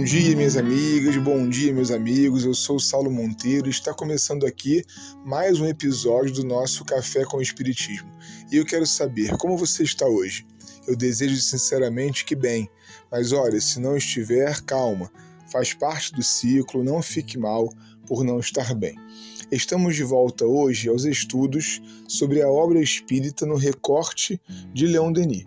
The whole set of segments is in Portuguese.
Bom dia, minhas amigas, bom dia, meus amigos. Eu sou o Saulo Monteiro e está começando aqui mais um episódio do nosso Café com o Espiritismo. E eu quero saber como você está hoje. Eu desejo sinceramente que bem, mas olha, se não estiver, calma. Faz parte do ciclo, não fique mal por não estar bem. Estamos de volta hoje aos estudos sobre a obra espírita no recorte de Leon Denis.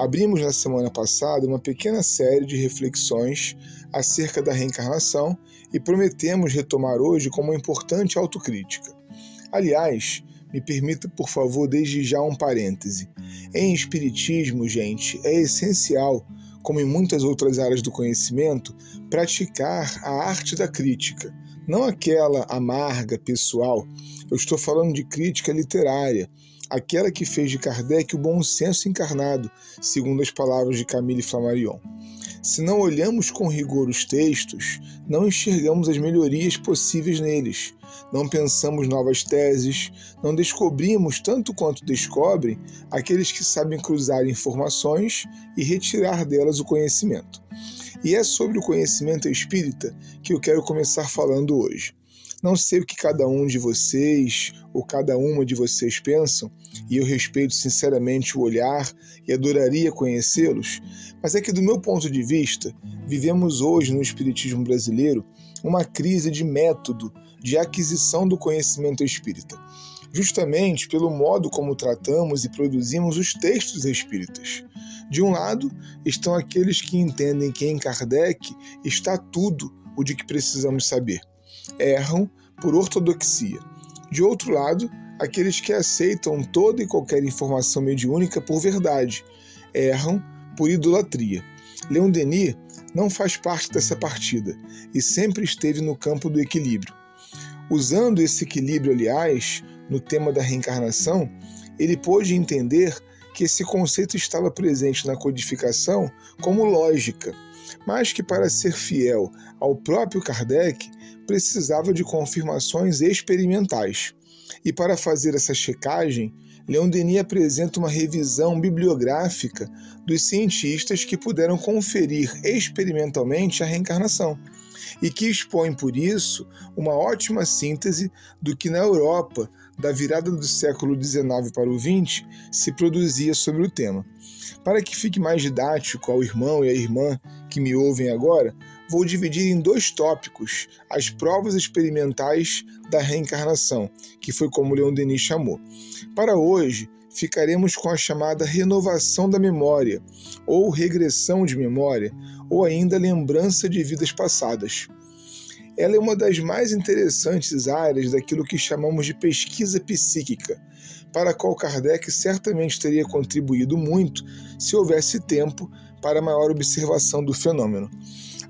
Abrimos na semana passada uma pequena série de reflexões acerca da reencarnação e prometemos retomar hoje com uma importante autocrítica. Aliás, me permita, por favor, desde já um parêntese. Em Espiritismo, gente, é essencial, como em muitas outras áreas do conhecimento, praticar a arte da crítica. Não aquela amarga, pessoal. Eu estou falando de crítica literária, aquela que fez de Kardec o bom senso encarnado, segundo as palavras de Camille Flammarion. Se não olhamos com rigor os textos, não enxergamos as melhorias possíveis neles, não pensamos novas teses, não descobrimos tanto quanto descobrem aqueles que sabem cruzar informações e retirar delas o conhecimento. E é sobre o conhecimento espírita que eu quero começar falando hoje. Não sei o que cada um de vocês ou cada uma de vocês pensam, e eu respeito sinceramente o olhar e adoraria conhecê-los, mas é que, do meu ponto de vista, vivemos hoje no Espiritismo brasileiro uma crise de método de aquisição do conhecimento espírita, justamente pelo modo como tratamos e produzimos os textos espíritas. De um lado, estão aqueles que entendem que em Kardec está tudo o de que precisamos saber erram por ortodoxia. De outro lado, aqueles que aceitam toda e qualquer informação mediúnica por verdade erram por idolatria. Leon Denis não faz parte dessa partida e sempre esteve no campo do equilíbrio. Usando esse equilíbrio, aliás, no tema da reencarnação, ele pôde entender que esse conceito estava presente na codificação como lógica, mas que para ser fiel ao próprio Kardec precisava de confirmações experimentais. E para fazer essa checagem, Leon Denis apresenta uma revisão bibliográfica dos cientistas que puderam conferir experimentalmente a reencarnação e que expõe, por isso, uma ótima síntese do que na Europa, da virada do século XIX para o XX, se produzia sobre o tema. Para que fique mais didático ao irmão e à irmã que me ouvem agora, vou dividir em dois tópicos as provas experimentais da reencarnação, que foi como Leon Denis chamou. Para hoje, ficaremos com a chamada renovação da memória, ou regressão de memória, ou ainda lembrança de vidas passadas. Ela é uma das mais interessantes áreas daquilo que chamamos de pesquisa psíquica, para a qual Kardec certamente teria contribuído muito se houvesse tempo para maior observação do fenômeno.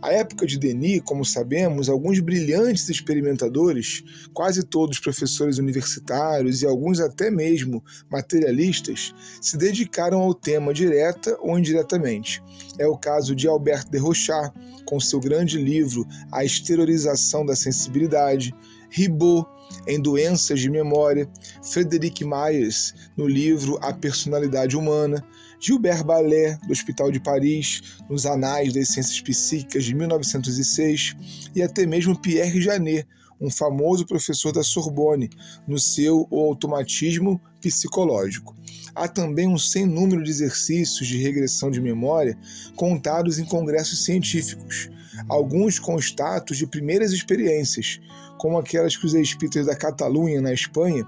À época de Denis, como sabemos, alguns brilhantes experimentadores, quase todos professores universitários e alguns até mesmo materialistas, se dedicaram ao tema direta ou indiretamente. É o caso de Albert de Rochat, com seu grande livro A Exteriorização da Sensibilidade, Ribot, em Doenças de Memória, Frederic Myers, no livro A Personalidade Humana, Gilbert Ballet, do Hospital de Paris, nos Anais das Ciências Psíquicas de 1906, e até mesmo Pierre Janet, um famoso professor da Sorbonne, no seu O Automatismo Psicológico. Há também um sem número de exercícios de regressão de memória contados em congressos científicos, alguns com status de primeiras experiências, como aquelas que os espíritas da Catalunha, na Espanha,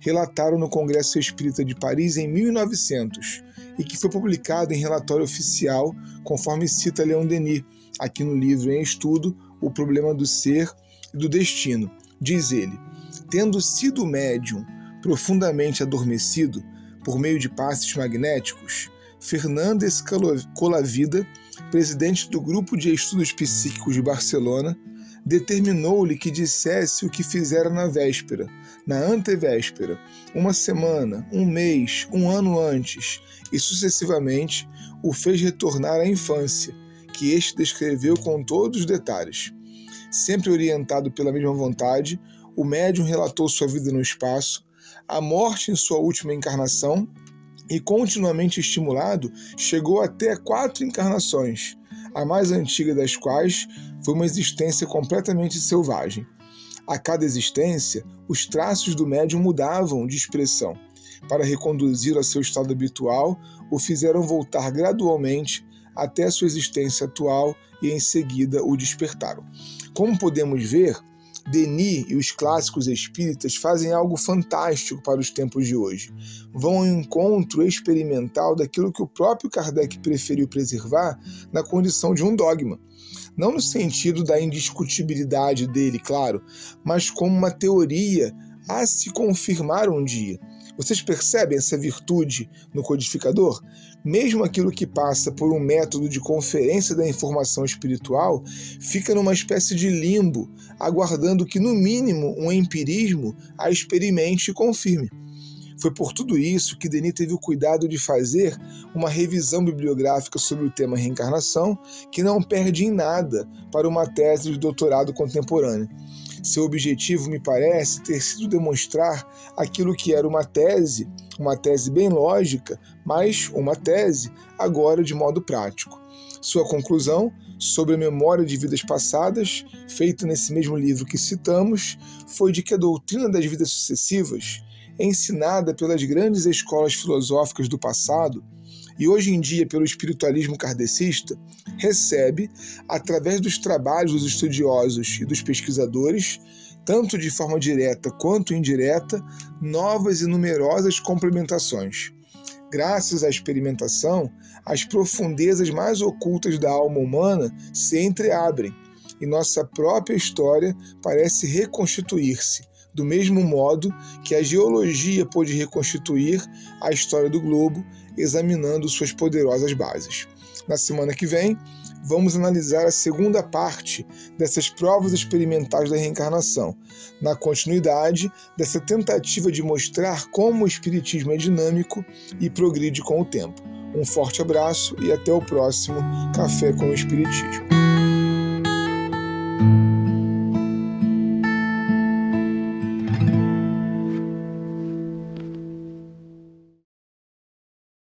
relataram no Congresso Espírita de Paris em 1900 e que foi publicado em relatório oficial, conforme cita Leon Denis, aqui no livro em estudo, O Problema do Ser e do Destino. Diz ele: tendo sido médium profundamente adormecido por meio de passes magnéticos, Fernandes Colavida, presidente do Grupo de Estudos Psíquicos de Barcelona, determinou-lhe que dissesse o que fizera na véspera, na antevéspera, uma semana, um mês, um ano antes, e sucessivamente o fez retornar à infância, que este descreveu com todos os detalhes. Sempre orientado pela mesma vontade, o médium relatou sua vida no espaço, a morte em sua última encarnação e, continuamente estimulado, chegou até quatro encarnações, a mais antiga das quais foi uma existência completamente selvagem. A cada existência, os traços do médium mudavam de expressão. Para reconduzir ao seu estado habitual, o fizeram voltar gradualmente até a sua existência atual e em seguida o despertaram. Como podemos ver, Denis e os clássicos espíritas fazem algo fantástico para os tempos de hoje. Vão ao encontro experimental daquilo que o próprio Kardec preferiu preservar na condição de um dogma. Não no sentido da indiscutibilidade dele, claro, mas como uma teoria a se confirmar um dia. Vocês percebem essa virtude no codificador? Mesmo aquilo que passa por um método de conferência da informação espiritual fica numa espécie de limbo, aguardando que, no mínimo, um empirismo a experimente e confirme. Foi por tudo isso que Denis teve o cuidado de fazer uma revisão bibliográfica sobre o tema reencarnação, que não perde em nada para uma tese de doutorado contemporânea. Seu objetivo, me parece, ter sido demonstrar aquilo que era uma tese, uma tese bem lógica, mas uma tese agora de modo prático. Sua conclusão sobre a memória de vidas passadas, feita nesse mesmo livro que citamos, foi de que a doutrina das vidas sucessivas, ensinada pelas grandes escolas filosóficas do passado, e hoje em dia pelo espiritualismo kardecista, recebe, através dos trabalhos dos estudiosos e dos pesquisadores, tanto de forma direta quanto indireta, novas e numerosas complementações. Graças à experimentação, as profundezas mais ocultas da alma humana se entreabrem e nossa própria história parece reconstituir-se, do mesmo modo que a geologia pôde reconstituir a história do globo examinando suas poderosas bases. Na semana que vem, vamos analisar a segunda parte dessas provas experimentais da reencarnação, na continuidade dessa tentativa de mostrar como o Espiritismo é dinâmico e progride com o tempo. Um forte abraço e até o próximo Café com o Espiritismo.